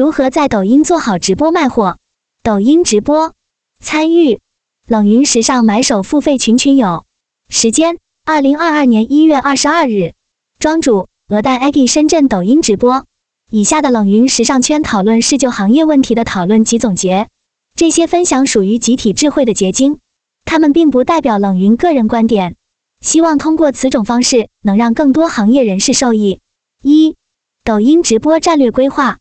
如何在抖音做好直播卖货？抖音直播参与冷云时尚买手付费群群有，时间二零二二年一月二十二日，庄主鹅蛋 ID 深圳抖音直播。以下的冷云时尚圈讨论是就行业问题的讨论及总结，这些分享属于集体智慧的结晶，他们并不代表冷云个人观点。希望通过此种方式，能让更多行业人士受益。一、抖音直播战略规划。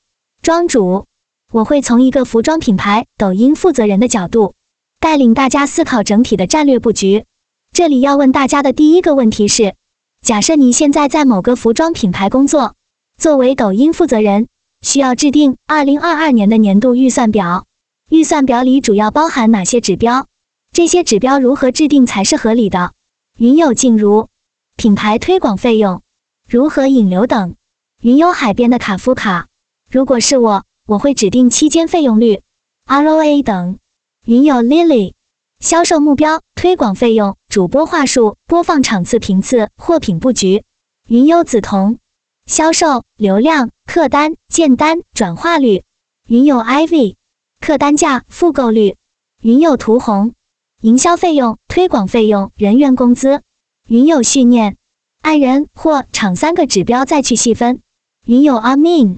庄主，我会从一个服装品牌抖音负责人的角度，带领大家思考整体的战略布局。这里要问大家的第一个问题是：假设你现在在某个服装品牌工作。作为抖音负责人，需要制定二零二二年的年度预算表。预算表里主要包含哪些指标？这些指标如何制定才是合理的？云有静如品牌推广费用如何引流等。云有海边的卡夫卡，如果是我，我会指定期间费用率、ROA 等。云有 Lily 销售目标、推广费用、主播话术、播放场次频次、货品布局。云有梓潼。销售流量、客单、建单、转化率。云有 IV，客单价、复购率。云有图红，营销费用、推广费用、人员工资。云有训练，按人或场三个指标再去细分。云有 Amin，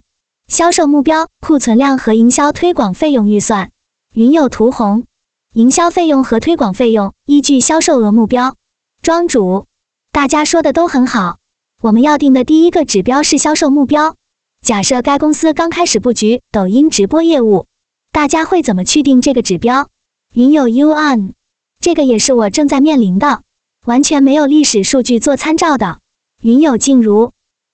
销售目标、库存量和营销推广费用预算。云有图红，营销费用和推广费用依据销售额目标。庄主，大家说的都很好。我们要定的第一个指标是销售目标。假设该公司刚开始布局抖音直播业务，大家会怎么去定这个指标？云有 U N，这个也是我正在面临的，完全没有历史数据做参照的。云有静如，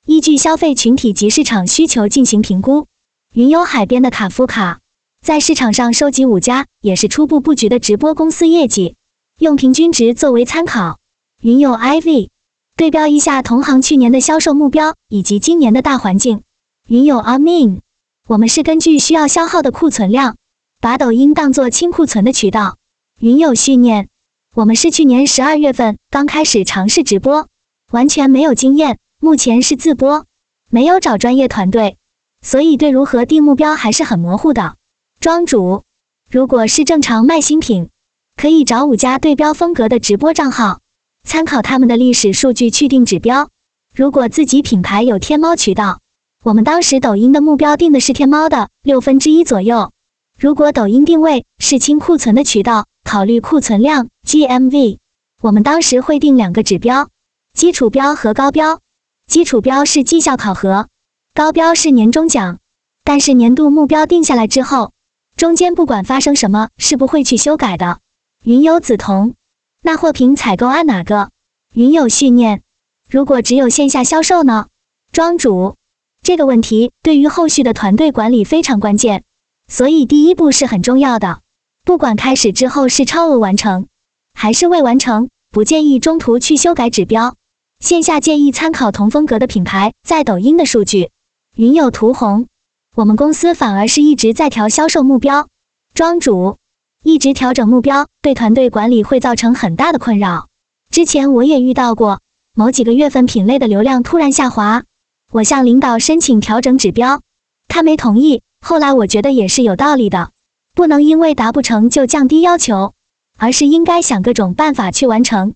依据消费群体及市场需求进行评估。云游海边的卡夫卡，在市场上收集五家也是初步布局的直播公司业绩，用平均值作为参考。云有 I V。对标一下同行去年的销售目标以及今年的大环境。云友阿 min，我们是根据需要消耗的库存量，把抖音当做清库存的渠道。云友训练，我们是去年十二月份刚开始尝试直播，完全没有经验，目前是自播，没有找专业团队，所以对如何定目标还是很模糊的。庄主，如果是正常卖新品，可以找五家对标风格的直播账号。参考他们的历史数据去定指标。如果自己品牌有天猫渠道，我们当时抖音的目标定的是天猫的六分之一左右。如果抖音定位是清库存的渠道，考虑库存量 GMV，我们当时会定两个指标：基础标和高标。基础标是绩效考核，高标是年终奖。但是年度目标定下来之后，中间不管发生什么，是不会去修改的。云有梓潼。那货品采购按哪个？云有训练。如果只有线下销售呢？庄主，这个问题对于后续的团队管理非常关键，所以第一步是很重要的。不管开始之后是超额完成还是未完成，不建议中途去修改指标。线下建议参考同风格的品牌在抖音的数据。云有图红，我们公司反而是一直在调销售目标。庄主。一直调整目标，对团队管理会造成很大的困扰。之前我也遇到过，某几个月份品类的流量突然下滑，我向领导申请调整指标，他没同意。后来我觉得也是有道理的，不能因为达不成就降低要求，而是应该想各种办法去完成。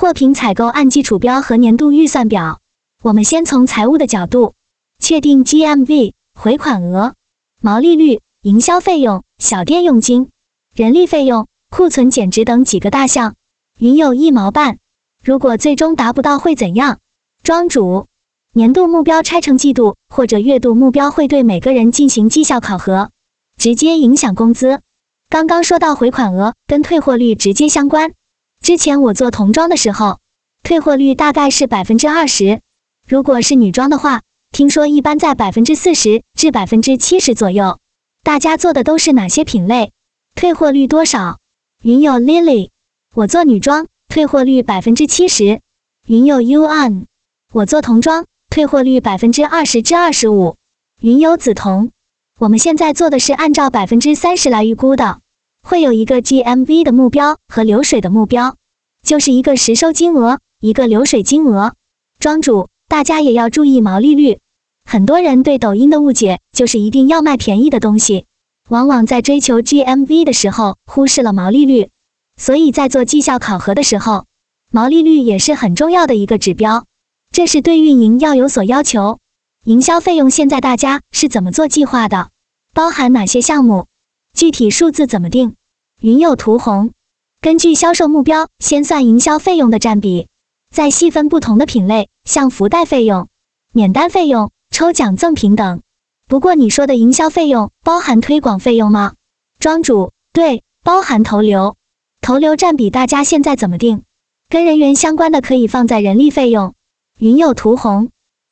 货品采购按基础标和年度预算表，我们先从财务的角度确定 GMV、回款额、毛利率、营销费用、小店佣金。人力费用、库存减值等几个大项，云有一毛半。如果最终达不到会怎样？庄主，年度目标拆成季度或者月度目标，会对每个人进行绩效考核，直接影响工资。刚刚说到回款额跟退货率直接相关。之前我做童装的时候，退货率大概是百分之二十。如果是女装的话，听说一般在百分之四十至百分之七十左右。大家做的都是哪些品类？退货率多少？云有 Lily，我做女装，退货率百分之七十。云有 U N，我做童装，退货率百分之二十至二十五。云有梓潼，我们现在做的是按照百分之三十来预估的，会有一个 GMV 的目标和流水的目标，就是一个实收金额，一个流水金额。庄主，大家也要注意毛利率。很多人对抖音的误解就是一定要卖便宜的东西，往往在追求 GMV 的时候忽视了毛利率。所以在做绩效考核的时候，毛利率也是很重要的一个指标。这是对运营要有所要求。营销费用现在大家是怎么做计划的？包含哪些项目？具体数字怎么定？云有图红。根据销售目标，先算营销费用的占比，再细分不同的品类，像福袋费用、免单费用、抽奖赠品等。不过你说的营销费用包含推广费用吗？庄主，对，包含投流。投流占比大家现在怎么定？跟人员相关的可以放在人力费用。云有图红。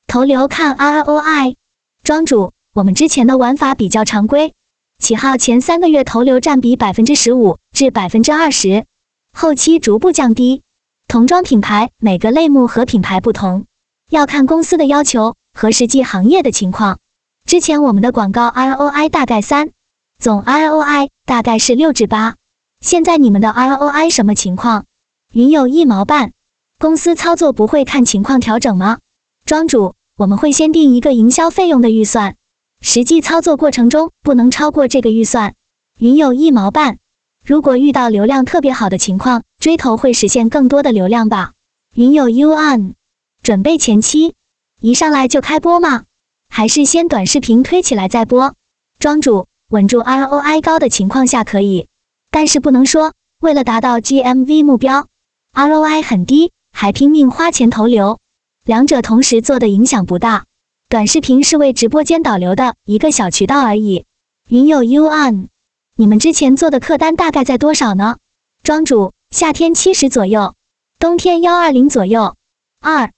投流看 ROI，庄主，我们之前的玩法比较常规，起号前三个月投流占比百分之十五至百分之二十，后期逐步降低。童装品牌每个类目和品牌不同，要看公司的要求和实际行业的情况。之前我们的广告 ROI 大概三，总 ROI 大概是六至八。现在你们的 ROI 什么情况？云有一毛半，公司操作不会看情况调整吗？庄主，我们会先定一个营销费用的预算，实际操作过程中不能超过这个预算。云有一毛半，如果遇到流量特别好的情况，追投会实现更多的流量吧？云有 U N，准备前期一上来就开播吗？还是先短视频推起来再播？庄主，稳住 ROI 高的情况下可以，但是不能说为了达到 GMV 目标，ROI 很低还拼命花钱投流。两者同时做的影响不大，短视频是为直播间导流的一个小渠道而已。云有 U N，你们之前做的客单大概在多少呢？庄主，夏天七十左右，冬天幺二零左右。二，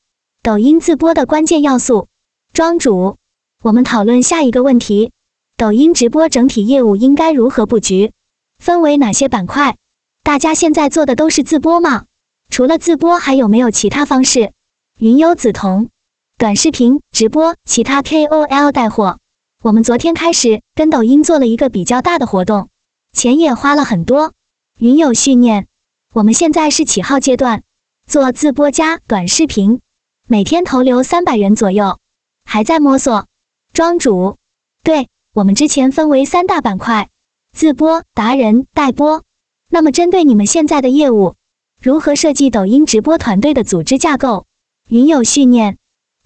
抖音自播的关键要素。庄主，我们讨论下一个问题：抖音直播整体业务应该如何布局？分为哪些板块？大家现在做的都是自播吗？除了自播，还有没有其他方式？云优梓潼，短视频直播，其他 KOL 带货。我们昨天开始跟抖音做了一个比较大的活动，钱也花了很多。云有训练，我们现在是起号阶段，做自播加短视频，每天投流三百元左右，还在摸索。庄主，对我们之前分为三大板块：自播、达人、带播。那么针对你们现在的业务，如何设计抖音直播团队的组织架构？云有训练，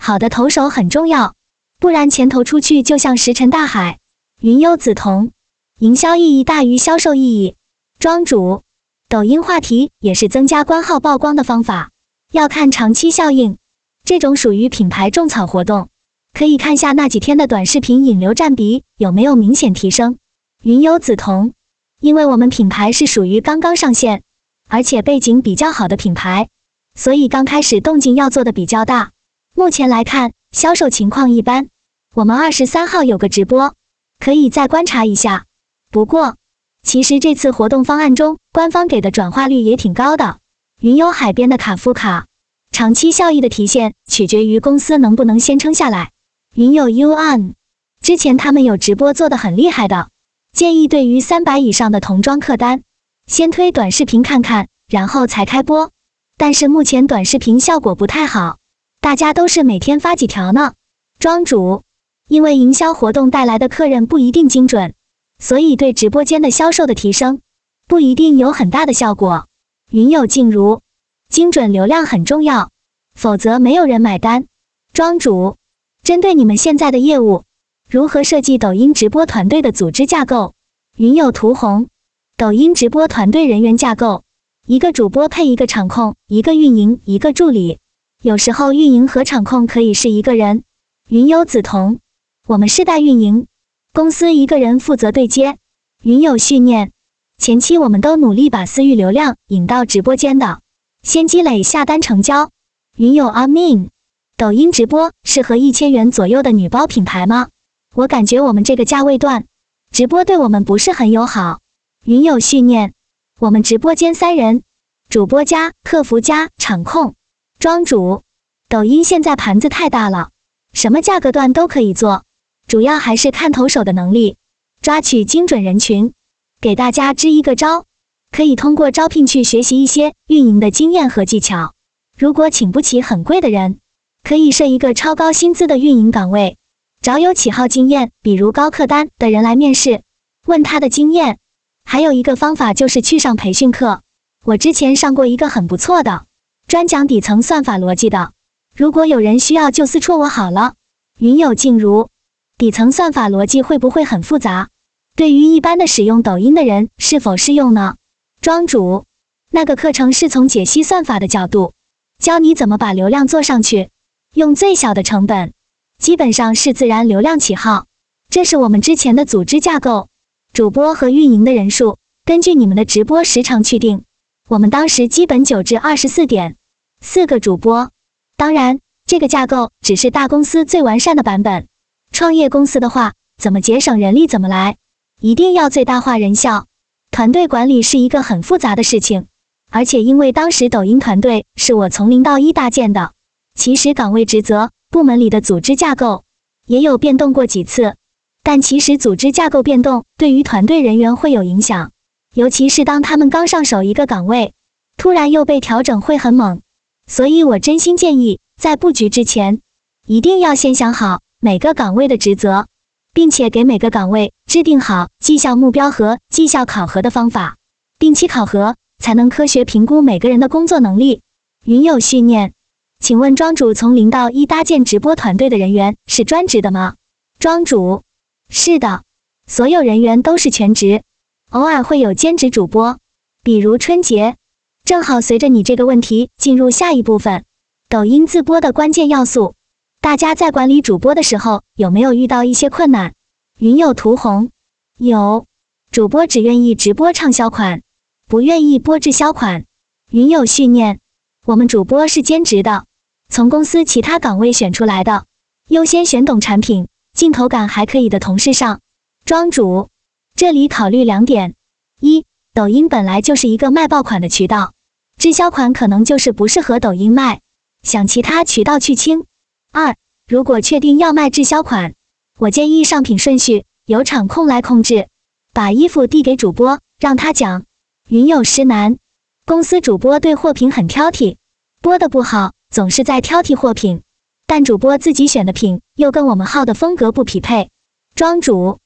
好的投手很重要，不然钱投出去就像石沉大海。云优梓潼，营销意义大于销售意义。庄主，抖音话题也是增加官号曝光的方法，要看长期效应，这种属于品牌种草活动，可以看下那几天的短视频引流占比有没有明显提升。云优梓潼，因为我们品牌是属于刚刚上线，而且背景比较好的品牌。所以刚开始动静要做的比较大，目前来看销售情况一般。我们二十三号有个直播，可以再观察一下。不过，其实这次活动方案中，官方给的转化率也挺高的。云游海边的卡夫卡，长期效益的体现取决于公司能不能先撑下来。云游 U N，之前他们有直播做的很厉害的，建议对于三百以上的童装客单，先推短视频看看，然后才开播。但是目前短视频效果不太好，大家都是每天发几条呢。庄主，因为营销活动带来的客人不一定精准，所以对直播间的销售的提升不一定有很大的效果。云有静茹，精准流量很重要，否则没有人买单。庄主，针对你们现在的业务，如何设计抖音直播团队的组织架构？云有图红，抖音直播团队人员架构。一个主播配一个场控，一个运营，一个助理。有时候运营和场控可以是一个人。云有梓潼，我们是代运营，公司一个人负责对接。云有训练，前期我们都努力把私域流量引到直播间的，先积累下单成交。云有阿明抖音直播适合一千元左右的女包品牌吗？我感觉我们这个价位段直播对我们不是很友好。云有训练。我们直播间三人，主播加客服加场控，庄主。抖音现在盘子太大了，什么价格段都可以做，主要还是看投手的能力，抓取精准人群。给大家支一个招，可以通过招聘去学习一些运营的经验和技巧。如果请不起很贵的人，可以设一个超高薪资的运营岗位，找有起号经验，比如高客单的人来面试，问他的经验。还有一个方法就是去上培训课。我之前上过一个很不错的，专讲底层算法逻辑的。如果有人需要，就私戳我好了。云有静如，底层算法逻辑会不会很复杂？对于一般的使用抖音的人，是否适用呢？庄主，那个课程是从解析算法的角度，教你怎么把流量做上去，用最小的成本，基本上是自然流量起号。这是我们之前的组织架构。主播和运营的人数根据你们的直播时长去定。我们当时基本九至二十四点，四个主播。当然，这个架构只是大公司最完善的版本。创业公司的话，怎么节省人力怎么来，一定要最大化人效。团队管理是一个很复杂的事情，而且因为当时抖音团队是我从零到一搭建的，其实岗位职责、部门里的组织架构也有变动过几次。但其实组织架构变动对于团队人员会有影响，尤其是当他们刚上手一个岗位，突然又被调整会很猛。所以我真心建议，在布局之前，一定要先想好每个岗位的职责，并且给每个岗位制定好绩效目标和绩效考核的方法，定期考核才能科学评估每个人的工作能力。云有训练，请问庄主从零到一搭建直播团队的人员是专职的吗？庄主。是的，所有人员都是全职，偶尔会有兼职主播，比如春节。正好随着你这个问题进入下一部分，抖音自播的关键要素，大家在管理主播的时候有没有遇到一些困难？云有图红，有，主播只愿意直播畅销款，不愿意播滞销款。云有训练，我们主播是兼职的，从公司其他岗位选出来的，优先选懂产品。镜头感还可以的同事上，庄主，这里考虑两点：一，抖音本来就是一个卖爆款的渠道，滞销款可能就是不适合抖音卖，想其他渠道去清；二，如果确定要卖滞销款，我建议上品顺序由场控来控制，把衣服递给主播，让他讲。云有诗难，公司主播对货品很挑剔，播的不好，总是在挑剔货品。但主播自己选的品又跟我们号的风格不匹配，庄主，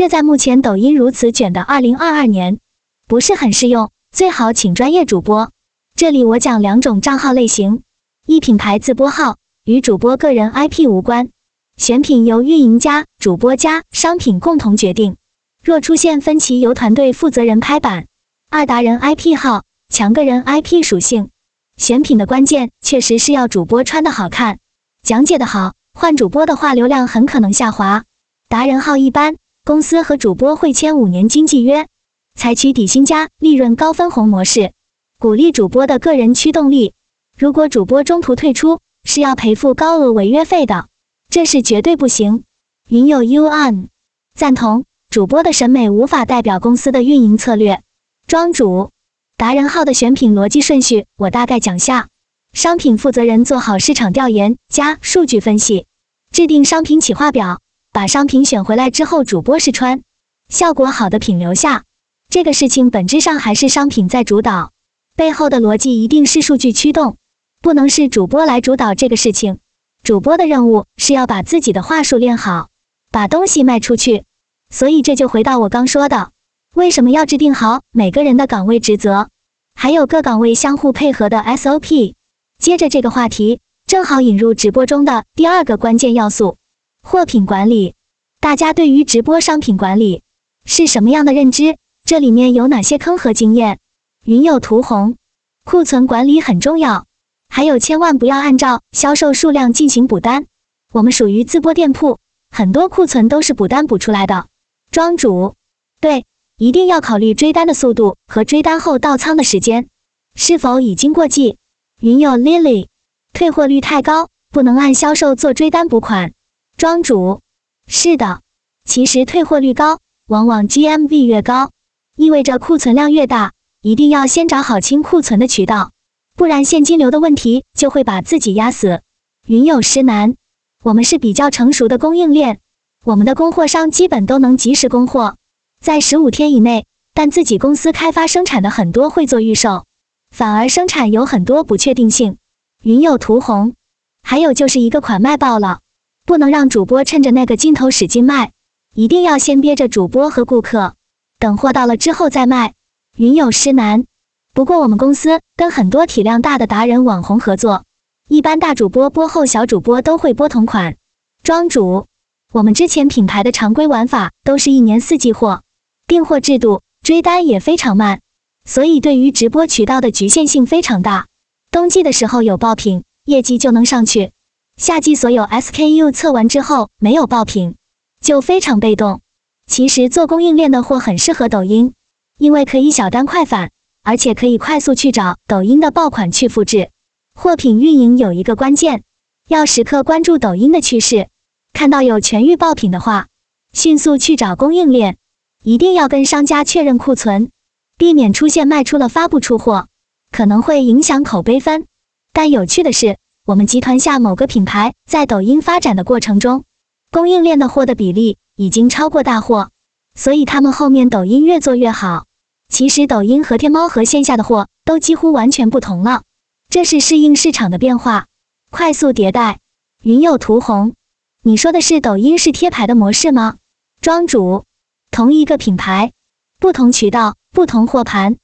这在目前抖音如此卷的二零二二年不是很适用，最好请专业主播。这里我讲两种账号类型：一品牌自播号，与主播个人 IP 无关，选品由运营加主播加商品共同决定，若出现分歧，由团队负责人拍板。二达人 IP 号，强个人 IP 属性，选品的关键确实是要主播穿的好看。讲解的好，换主播的话流量很可能下滑。达人号一般，公司和主播会签五年经纪约，采取底薪加利润高分红模式，鼓励主播的个人驱动力。如果主播中途退出，是要赔付高额违约费的，这是绝对不行。云有 U N 赞同，主播的审美无法代表公司的运营策略。庄主，达人号的选品逻辑顺序，我大概讲下。商品负责人做好市场调研加数据分析，制定商品企划表，把商品选回来之后，主播试穿，效果好的品留下。这个事情本质上还是商品在主导，背后的逻辑一定是数据驱动，不能是主播来主导这个事情。主播的任务是要把自己的话术练好，把东西卖出去。所以这就回到我刚说的，为什么要制定好每个人的岗位职责，还有各岗位相互配合的 SOP。接着这个话题，正好引入直播中的第二个关键要素——货品管理。大家对于直播商品管理是什么样的认知？这里面有哪些坑和经验？云有图红，库存管理很重要，还有千万不要按照销售数量进行补单。我们属于自播店铺，很多库存都是补单补出来的。庄主，对，一定要考虑追单的速度和追单后到仓的时间，是否已经过季。云友 Lily，退货率太高，不能按销售做追单补款。庄主，是的，其实退货率高，往往 GMV 越高，意味着库存量越大，一定要先找好清库存的渠道，不然现金流的问题就会把自己压死。云友师南，我们是比较成熟的供应链，我们的供货商基本都能及时供货，在十五天以内，但自己公司开发生产的很多会做预售。反而生产有很多不确定性，云有图红，还有就是一个款卖爆了，不能让主播趁着那个劲头使劲卖，一定要先憋着主播和顾客，等货到了之后再卖。云有诗难。不过我们公司跟很多体量大的达人网红合作，一般大主播播后，小主播都会播同款。庄主，我们之前品牌的常规玩法都是一年四季货，订货制度追单也非常慢，所以对于直播渠道的局限性非常大。冬季的时候有爆品，业绩就能上去；夏季所有 SKU 测完之后没有爆品，就非常被动。其实做供应链的货很适合抖音，因为可以小单快返。而且可以快速去找抖音的爆款去复制。货品运营有一个关键，要时刻关注抖音的趋势，看到有全域爆品的话，迅速去找供应链，一定要跟商家确认库存，避免出现卖出了发不出货，可能会影响口碑分。但有趣的是，我们集团下某个品牌在抖音发展的过程中，供应链的货的比例已经超过大货，所以他们后面抖音越做越好。其实抖音和天猫和线下的货都几乎完全不同了，这是适应市场的变化，快速迭代。云有图红，你说的是抖音是贴牌的模式吗？庄主，同一个品牌，不同渠道，不同货盘，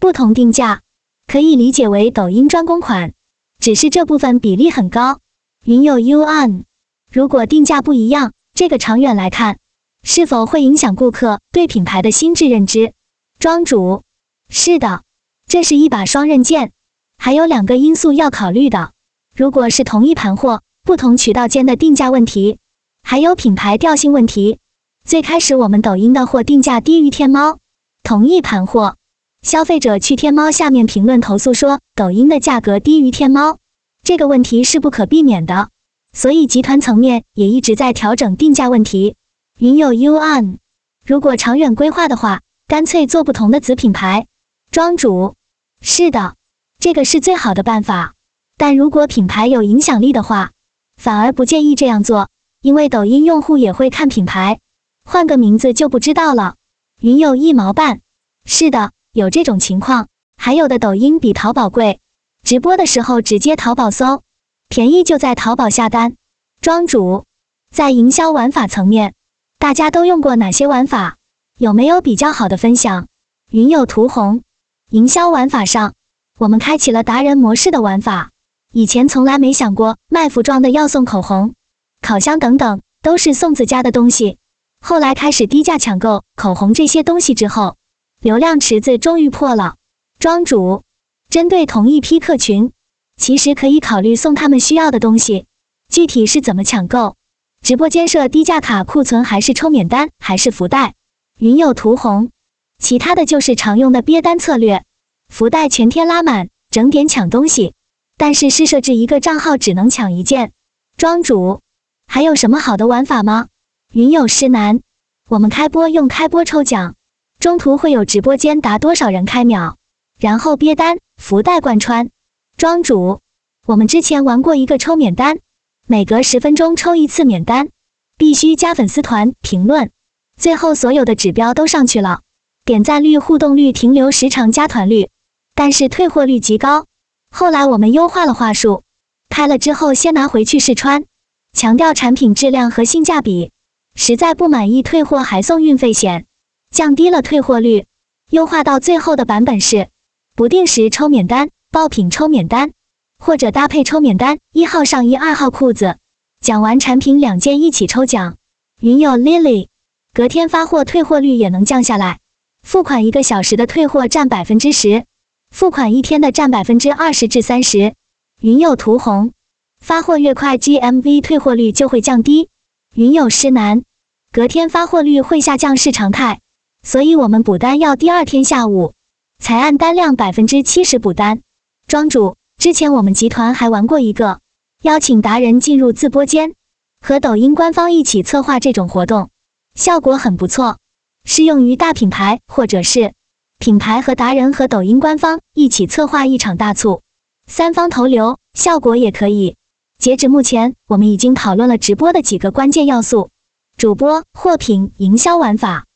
不同定价，可以理解为抖音专供款，只是这部分比例很高。云有 U N，如果定价不一样，这个长远来看，是否会影响顾客对品牌的心智认知？庄主，是的，这是一把双刃剑，还有两个因素要考虑的。如果是同一盘货，不同渠道间的定价问题，还有品牌调性问题。最开始我们抖音的货定价低于天猫，同一盘货，消费者去天猫下面评论投诉说抖音的价格低于天猫，这个问题是不可避免的，所以集团层面也一直在调整定价问题。云有 U N，如果长远规划的话。干脆做不同的子品牌，庄主，是的，这个是最好的办法。但如果品牌有影响力的话，反而不建议这样做，因为抖音用户也会看品牌，换个名字就不知道了。云有一毛半，是的，有这种情况。还有的抖音比淘宝贵，直播的时候直接淘宝搜，便宜就在淘宝下单。庄主，在营销玩法层面，大家都用过哪些玩法？有没有比较好的分享？云有图红，营销玩法上，我们开启了达人模式的玩法。以前从来没想过卖服装的要送口红、烤箱等等，都是送自家的东西。后来开始低价抢购口红这些东西之后，流量池子终于破了。庄主，针对同一批客群，其实可以考虑送他们需要的东西。具体是怎么抢购？直播间设低价卡库存，还是抽免单，还是福袋？云有图红，其他的就是常用的憋单策略，福袋全天拉满，整点抢东西。但是是设置一个账号只能抢一件。庄主，还有什么好的玩法吗？云有诗难，我们开播用开播抽奖，中途会有直播间达多少人开秒，然后憋单福袋贯穿。庄主，我们之前玩过一个抽免单，每隔十分钟抽一次免单，必须加粉丝团评论。最后所有的指标都上去了，点赞率、互动率、停留时长、加团率，但是退货率极高。后来我们优化了话术，拍了之后先拿回去试穿，强调产品质量和性价比，实在不满意退货还送运费险，降低了退货率。优化到最后的版本是不定时抽免单、爆品抽免单，或者搭配抽免单，一号上衣、二号裤子，讲完产品两件一起抽奖。云有 Lily。隔天发货退货率也能降下来，付款一个小时的退货占百分之十，付款一天的占百分之二十至三十。云有图红，发货越快，GMV 退货率就会降低。云有诗南，隔天发货率会下降是常态，所以我们补单要第二天下午才按单量百分之七十补单。庄主，之前我们集团还玩过一个邀请达人进入自播间，和抖音官方一起策划这种活动。效果很不错，适用于大品牌或者是品牌和达人和抖音官方一起策划一场大促，三方投流，效果也可以。截止目前，我们已经讨论了直播的几个关键要素：主播、货品、营销玩法，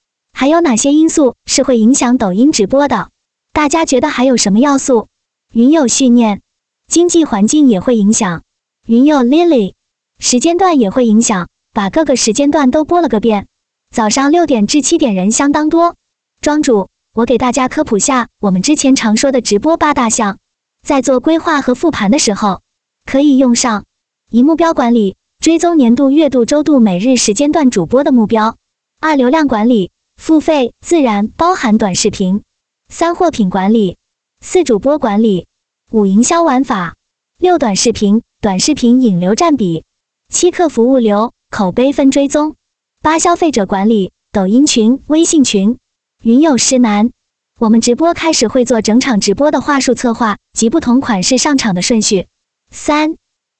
还有哪些因素是会影响抖音直播的？大家觉得还有什么要素？云有训练，经济环境也会影响。云有 Lily，时间段也会影响，把各个时间段都播了个遍。早上六点至七点人相当多。庄主，我给大家科普下我们之前常说的直播八大项，在做规划和复盘的时候可以用上：一、目标管理，追踪年度、月度、周度、每日时间段主播的目标；二、流量管理，付费自然包含短视频；三、货品管理；四、主播管理；五、营销玩法；六、短视频，短视频引流占比。七客服物流口碑分追踪，八消费者管理抖音群、微信群。云有诗难，我们直播开始会做整场直播的话术策划及不同款式上场的顺序。三、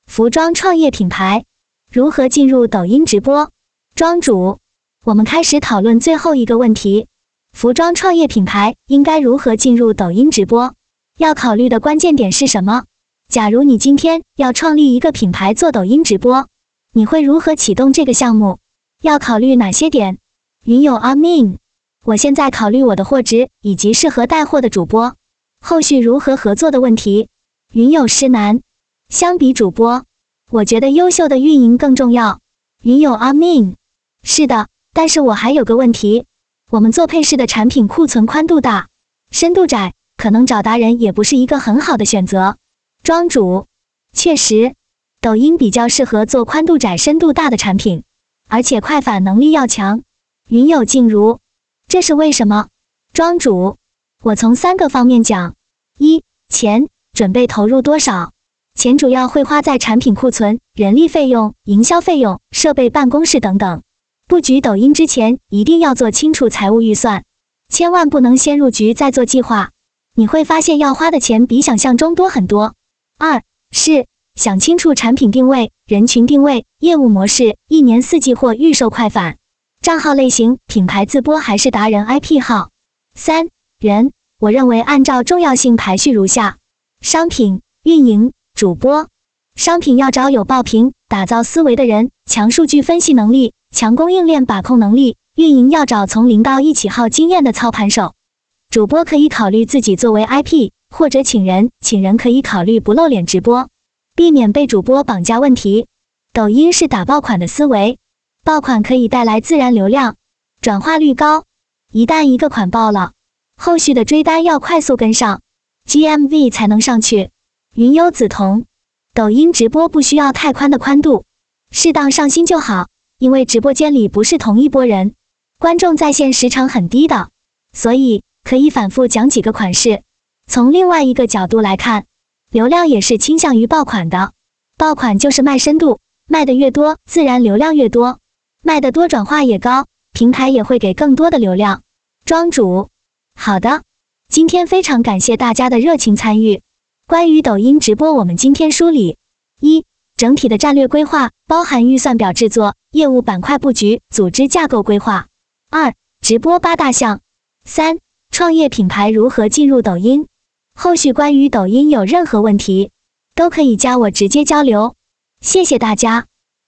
服装创业品牌如何进入抖音直播？庄主，我们开始讨论最后一个问题：服装创业品牌应该如何进入抖音直播？要考虑的关键点是什么？假如你今天要创立一个品牌做抖音直播。你会如何启动这个项目？要考虑哪些点？云友阿明我现在考虑我的货值以及适合带货的主播，后续如何合作的问题。云友诗南，相比主播，我觉得优秀的运营更重要。云友阿明是的，但是我还有个问题，我们做配饰的产品库存宽度大，深度窄，可能找达人也不是一个很好的选择。庄主，确实。抖音比较适合做宽度窄、深度大的产品，而且快反能力要强。云有静如，这是为什么？庄主，我从三个方面讲：一、钱准备投入多少？钱主要会花在产品库存、人力费用、营销费用、设备、办公室等等。布局抖音之前，一定要做清楚财务预算，千万不能先入局再做计划，你会发现要花的钱比想象中多很多。二是。想清楚产品定位、人群定位、业务模式、一年四季或预售快返、账号类型、品牌自播还是达人 IP 号。三人，我认为按照重要性排序如下：商品、运营、主播。商品要找有爆品打造思维的人，强数据分析能力，强供应链把控能力。运营要找从零到一起号经验的操盘手。主播可以考虑自己作为 IP，或者请人，请人可以考虑不露脸直播。避免被主播绑架问题。抖音是打爆款的思维，爆款可以带来自然流量，转化率高。一旦一个款爆了，后续的追单要快速跟上，GMV 才能上去。云优紫瞳，抖音直播不需要太宽的宽度，适当上新就好。因为直播间里不是同一波人，观众在线时长很低的，所以可以反复讲几个款式。从另外一个角度来看。流量也是倾向于爆款的，爆款就是卖深度，卖的越多，自然流量越多，卖的多转化也高，平台也会给更多的流量。庄主，好的，今天非常感谢大家的热情参与。关于抖音直播，我们今天梳理：一、整体的战略规划，包含预算表制作、业务板块布局、组织架构规划；二、直播八大项；三、创业品牌如何进入抖音。后续关于抖音有任何问题，都可以加我直接交流。谢谢大家。